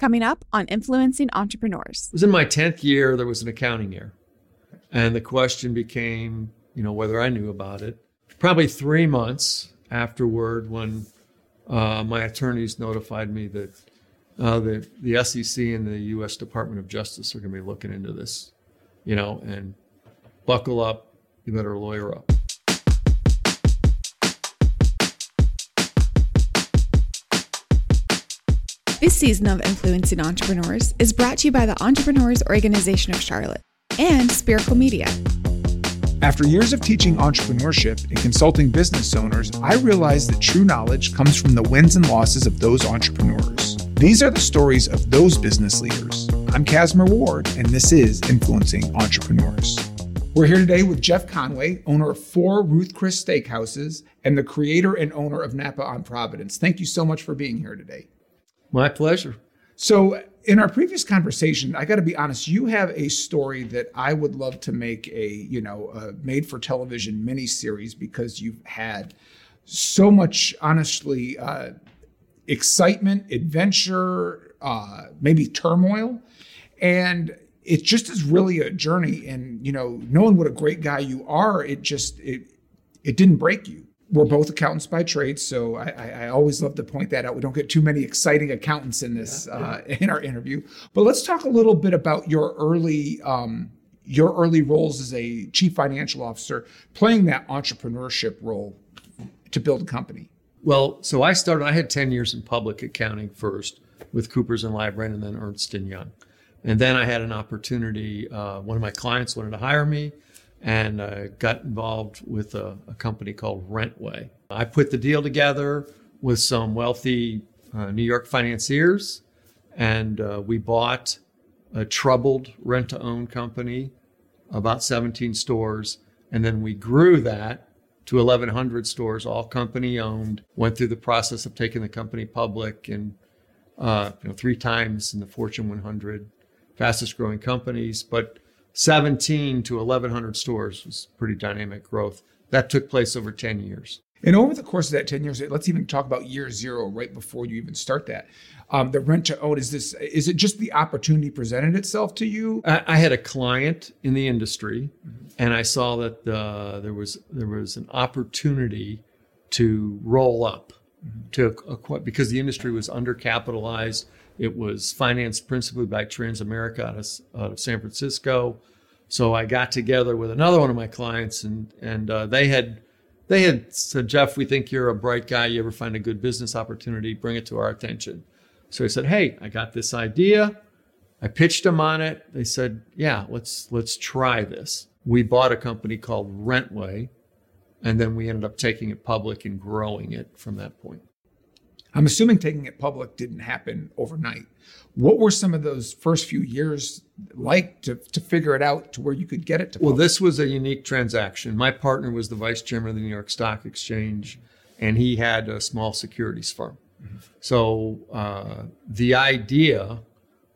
Coming up on Influencing Entrepreneurs. It was in my 10th year, there was an accounting year. And the question became, you know, whether I knew about it. Probably three months afterward, when uh, my attorneys notified me that uh, the, the SEC and the U.S. Department of Justice are going to be looking into this, you know, and buckle up, you better lawyer up. This season of Influencing Entrepreneurs is brought to you by the Entrepreneurs Organization of Charlotte and Spherical Media. After years of teaching entrepreneurship and consulting business owners, I realized that true knowledge comes from the wins and losses of those entrepreneurs. These are the stories of those business leaders. I'm Casimir Ward, and this is Influencing Entrepreneurs. We're here today with Jeff Conway, owner of four Ruth Chris Steakhouses and the creator and owner of Napa on Providence. Thank you so much for being here today. My pleasure. So, in our previous conversation, I got to be honest, you have a story that I would love to make a, you know, a made for television miniseries because you've had so much, honestly, uh, excitement, adventure, uh, maybe turmoil. And it just is really a journey. And, you know, knowing what a great guy you are, it just, it, it didn't break you we're both accountants by trade, so I, I, always love to point that out. We don't get too many exciting accountants in this uh, in our interview, but let's talk a little bit about your early um, your early roles as a chief financial officer, playing that entrepreneurship role to build a company. Well, so I started. I had ten years in public accounting first with Coopers and Lybrand, and then Ernst and Young, and then I had an opportunity. Uh, one of my clients wanted to hire me and uh, got involved with a, a, company called Rentway. I put the deal together with some wealthy uh, New York financiers, and uh, we bought a troubled rent to own company, about 17 stores, and then we grew that to 1,100 stores, all company owned. Went through the process of taking the company public, and uh, you know, three times in the Fortune 100 fastest growing companies, but 17 to 1,100 stores was pretty dynamic growth. That took place over 10 years. And over the course of that 10 years, let's even talk about year zero right before you even start that. Um, the rent to own, is this, is it just the opportunity presented itself to you? I, I had a client in the industry mm-hmm. and I saw that uh, there was, there was an opportunity to roll up mm-hmm. to because the industry was undercapitalized it was financed principally by Transamerica out of, out of San Francisco. So I got together with another one of my clients, and and uh, they had they had said, Jeff, we think you're a bright guy. You ever find a good business opportunity, bring it to our attention. So I said, Hey, I got this idea. I pitched them on it. They said, Yeah, let's let's try this. We bought a company called Rentway, and then we ended up taking it public and growing it from that point. I'm assuming taking it public didn't happen overnight. What were some of those first few years like to, to figure it out to where you could get it to public? Well, this was a unique transaction. My partner was the vice chairman of the New York Stock Exchange, and he had a small securities firm. Mm-hmm. So uh, the idea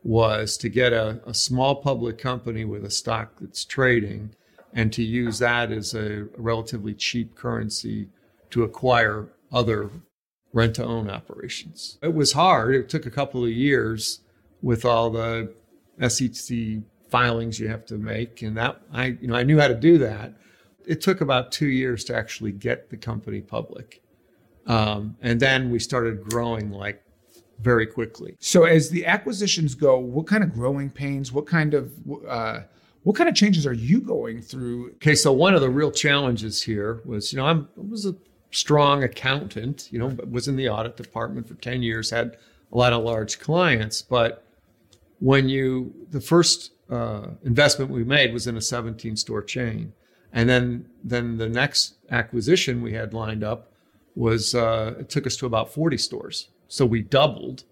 was to get a, a small public company with a stock that's trading and to use that as a relatively cheap currency to acquire other rent to own operations. It was hard. It took a couple of years with all the SEC filings you have to make, and that I you know I knew how to do that. It took about two years to actually get the company public, um, and then we started growing like very quickly. So as the acquisitions go, what kind of growing pains? What kind of uh, what kind of changes are you going through? Okay, so one of the real challenges here was, you know, I'm, I was a strong accountant, you know, was in the audit department for 10 years, had a lot of large clients. But when you, the first uh, investment we made was in a 17 store chain. And then, then the next acquisition we had lined up was, uh, it took us to about 40 stores. So we doubled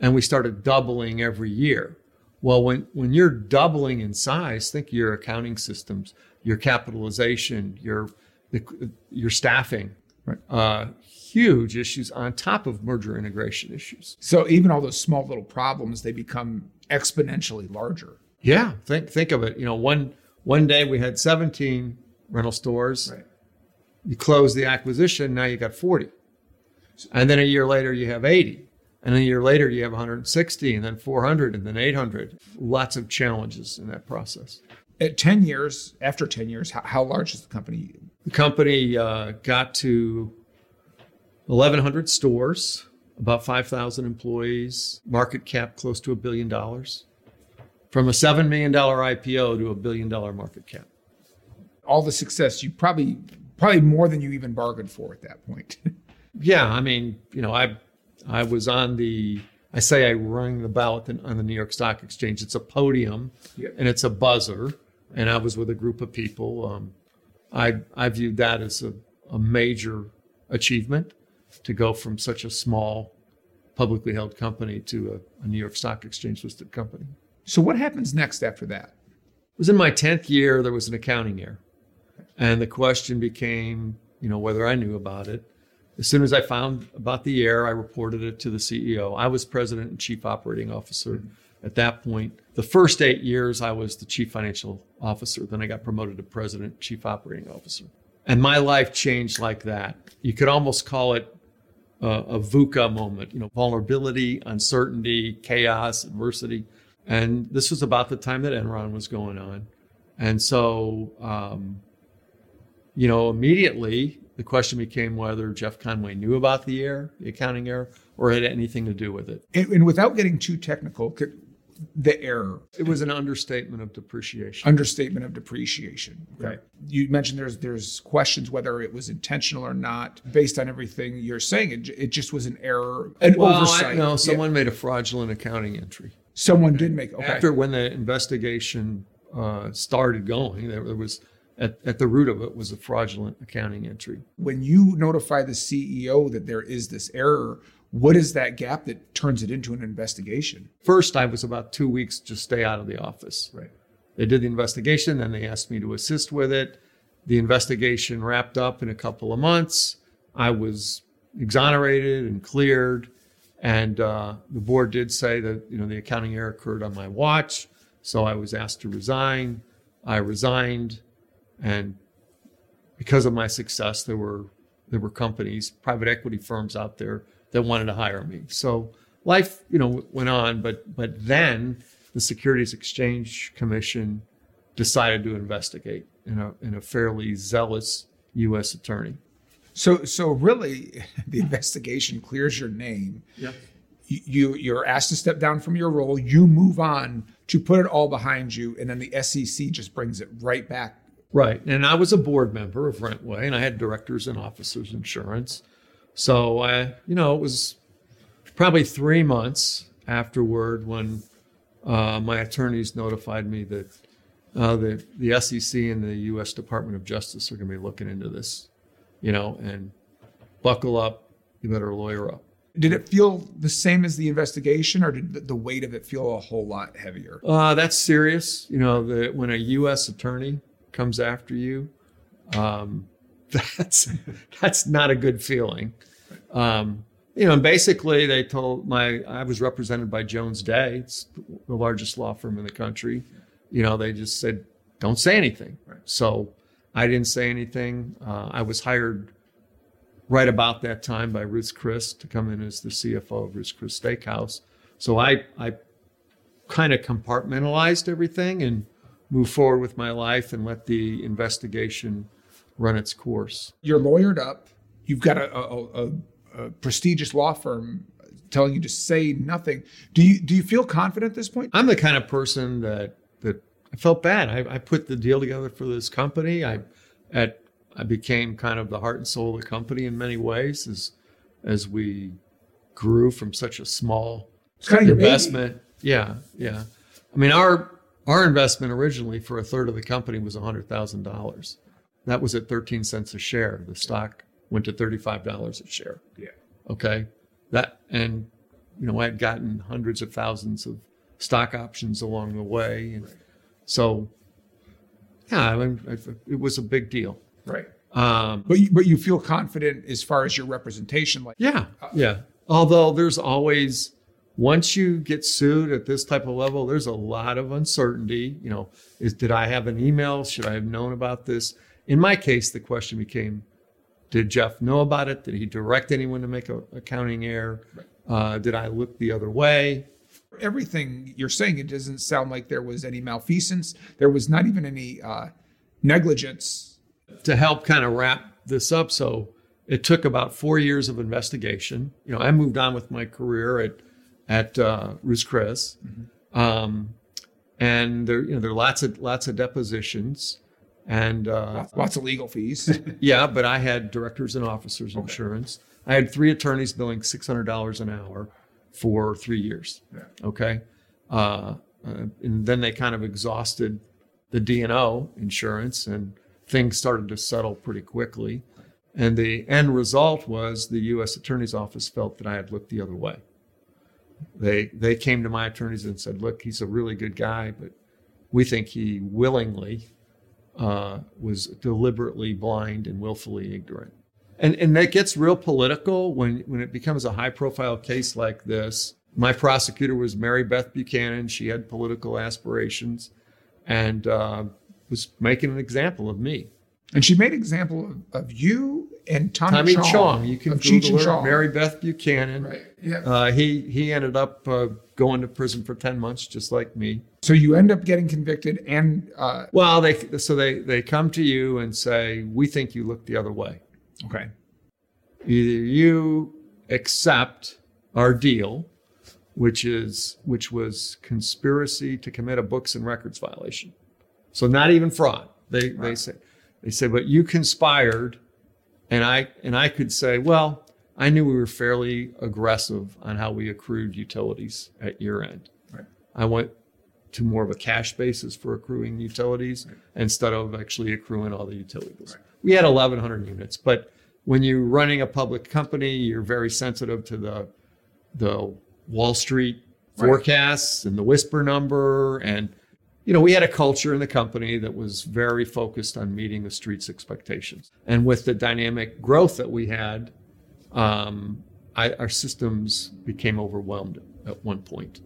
and we started doubling every year. Well, when, when you're doubling in size, think your accounting systems, your capitalization, your the, your staffing, right. uh, huge issues on top of merger integration issues. So even all those small little problems, they become exponentially larger. Yeah, think think of it. You know, one one day we had 17 rental stores. Right. You close the acquisition, now you got 40. And then a year later you have 80. And a year later, you have 160, and then 400, and then 800. Lots of challenges in that process. At 10 years, after 10 years, how, how large is the company? The company uh, got to 1,100 stores, about 5,000 employees, market cap close to a billion dollars, from a $7 million IPO to a billion dollar market cap. All the success, you probably, probably more than you even bargained for at that point. yeah, I mean, you know, I, I was on the, I say I rang the bell the, on the New York Stock Exchange. It's a podium Yep. and it's a buzzer, and I was with a group of people. Um, I, I viewed that as a, a major achievement to go from such a small publicly held company to a, a New York Stock Exchange listed company. so what happens next after that? It was in my 10th year, there was an accounting error. And the question became, you know, whether I knew about it. As soon as I found about the error, I reported it to the CEO. I was president and chief operating officer at that point. The first eight years, I was the chief financial officer. Then I got promoted to president, chief operating officer. And my life changed like that. You could almost call it uh, a VUCA moment, you know, vulnerability, uncertainty, chaos, adversity. And this was about the time that Enron was going on. And so, um, you know, immediately the question became whether Jeff Conway knew about the error, the accounting error, or had anything to do with it. And, and without getting too technical, the error, It was an understatement of depreciation. understatement of depreciation. Right. You mentioned there's there's questions whether it was intentional or not. Based on everything you're saying, it, it just was an error, an Well, oversight. I, no, Yeah. someone made a fraudulent accounting entry. someone did make okay. After when the investigation uh, started going, there, there was at, at the root of it was a fraudulent accounting entry. when you notify the CEO that there is this error, what is that gap that turns it into an investigation? First, I was about two weeks to stay out of the office. Right. They did the investigation, then they asked me to assist with it. The investigation wrapped up in a couple of months. I was exonerated and cleared, and uh, the board did say that you know the accounting error occurred on my watch, so I was asked to resign. I resigned, and because of my success, there were there were companies, private equity firms out there that wanted to hire me. So life, you know, went on, but but then the Securities Exchange Commission decided to investigate in a in a fairly zealous U.S. attorney. So, so really, the investigation clears your name. Yeah. You, you you're asked to step down from your role. You move on to put it all behind you, and then the SEC just brings it right back. Right. And I was a board member of Rentway and I had directors and officers insurance. So I, you know, it was probably three months afterward when uh, my attorneys notified me that uh, the, the SEC and the U.S. Department of Justice are going to be looking into this, you know, and buckle up, you better lawyer up. Did it feel the same as the investigation, or did the- the weight of it feel a whole lot heavier? Uh, that's serious. You know, the, when a U.S. attorney comes after you, um, that's that's not a good feeling. Um, you know, and basically they told my I was represented by Jones Day, it's the largest law firm in the country. You know, they just said don't say anything. So I didn't say anything. Uh, I was hired right about that time by Ruth Chris to come in as the CFO of Ruth Chris Steakhouse. So I I kind of compartmentalized everything and moved forward with my life and let the investigation run its course. You're lawyered up. You've got a, a, a, a prestigious law firm telling you to say nothing. Do you do you feel confident at this point? I'm the kind of person that that I felt bad. I, I put the deal together for this company. I at I became kind of the heart and soul of the company in many ways as as we grew from such a small kind of your baby. investment. Yeah, yeah. I mean, our our investment originally for a third of the company was hundred thousand dollars. That was at thirteen cents a share. The stock went to thirty five dollars a share. Yeah. Okay, that and you know I had gotten hundreds of thousands of stock options along the way, and so yeah, I mean, it was a big deal. Right. Um, But you, but you feel confident as far as your representation, like Yeah, yeah. Although there's always once you get sued at this type of level, there's a lot of uncertainty. You know, is did I have an email? Should I have known about this? In my case, the question became, did Jeff know about it? Did he direct anyone to make a accounting error? Uh, did I look the other way? Everything you're saying, it doesn't sound like there was any malfeasance. There was not even any uh, negligence. To help kind of wrap this up, so it took about four years of investigation. You know, I moved on with my career at at uh, Ruth's Chris, mm-hmm. um, and there you know there are lots of lots of depositions and uh, lots of legal fees. yeah, but I had directors and officers okay. insurance. I had three attorneys billing six hundred dollars an hour for three years. Yeah. Okay, uh, uh, and then they kind of exhausted the D and O insurance, and things started to settle pretty quickly. And the end result was the U.S. Attorney's Office felt that I had looked the other way. They they came to my attorneys and said, "Look, he's a really good guy, but we think he willingly uh, was deliberately blind and willfully ignorant." And and that gets real political when when it becomes a high profile case like this. My prosecutor was Mary Beth Buchanan. She had political aspirations, and uh, was making an example of me. And she made an example of, of you and Tommy, Tommy Chong, Chong. You can Google her. Chong. Mary Beth Buchanan. Right. Yeah. Uh, he he ended up uh, going to prison for ten months, just like me. So you end up getting convicted, and uh, well, they so they they come to you and say, "We think you look the other way." Okay. Either you accept our deal, which is which was conspiracy to commit a books and records violation. So not even fraud. They right. they say they say, but you conspired and I and I could say, well, I knew we were fairly aggressive on how we accrued utilities at year end. Right. I went to more of a cash basis for accruing utilities right. instead of actually accruing all the utilities. Right. We had 1,100 units, but when you're running a public company, you're very sensitive to the the Wall Street forecasts and the whisper number and you know, we had a culture in the company that was very focused on meeting the street's expectations. And with the dynamic growth that we had, um, I, our systems became overwhelmed at one point.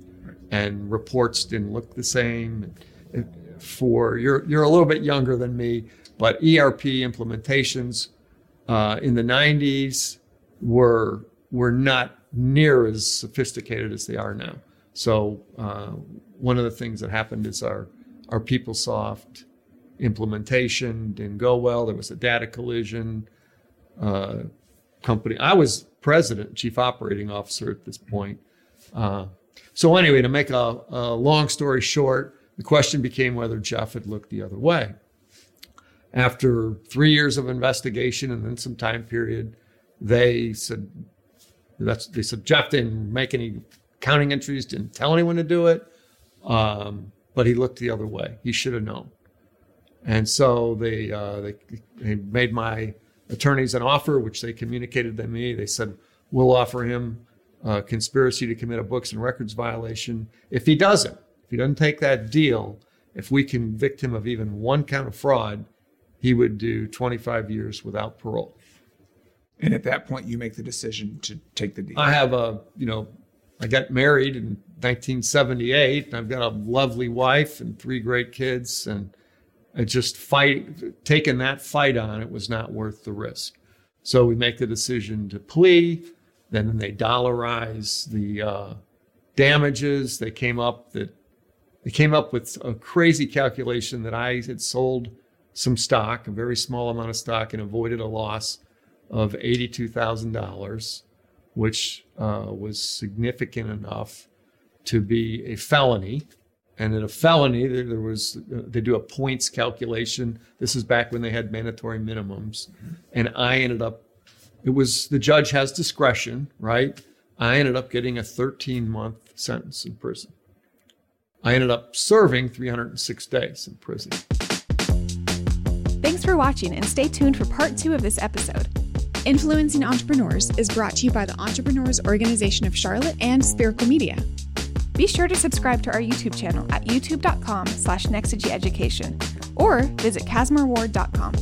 And reports didn't look the same. For you're you're a little bit younger than me, but ERP implementations uh, in the 90s were were not near as sophisticated as they are now. So uh, one of the things that happened is our our PeopleSoft implementation didn't go well. There was a data collision. Uh, company. I was president, chief operating officer at this point. Uh, so anyway, to make a, a, long story short, the question became whether Jeff had looked the other way. After three years of investigation and then some time period, they said that's they said Jeff didn't make any accounting entries, didn't tell anyone to do it, um, but he looked the other way. He should have known. And so they, uh, they, they made my attorneys an offer, which they communicated to me. They said, we'll offer him a conspiracy to commit a books and records violation. If he doesn't, if he doesn't take that deal, if we convict him of even one count of fraud, he would do 25 years without parole. And at that point, you make the decision to take the deal. I have a, you know, I got married in 1978, and I've got a lovely wife and three great kids, and I just fight taking that fight on it was not worth the risk. So we make the decision to plea. Then they dollarize the uh, damages. They came up that they came up with a crazy calculation that I had sold some stock, a very small amount of stock, and avoided a loss of eighty-two thousand dollars which uh, was significant enough to be a felony. And in a felony, there, there was uh, they do a points calculation. This is back when they had mandatory minimums, and I ended up. It was the judge has discretion, right? I ended up getting a 13 month sentence in prison. I ended up serving 306 days in prison. Thanks for watching, and stay tuned for part two of this episode. Influencing Entrepreneurs is brought to you by the Entrepreneurs Organization of Charlotte and Spherical Media. Be sure to subscribe to our YouTube channel at youtube.com slash nexteducation or visit casmarward.com.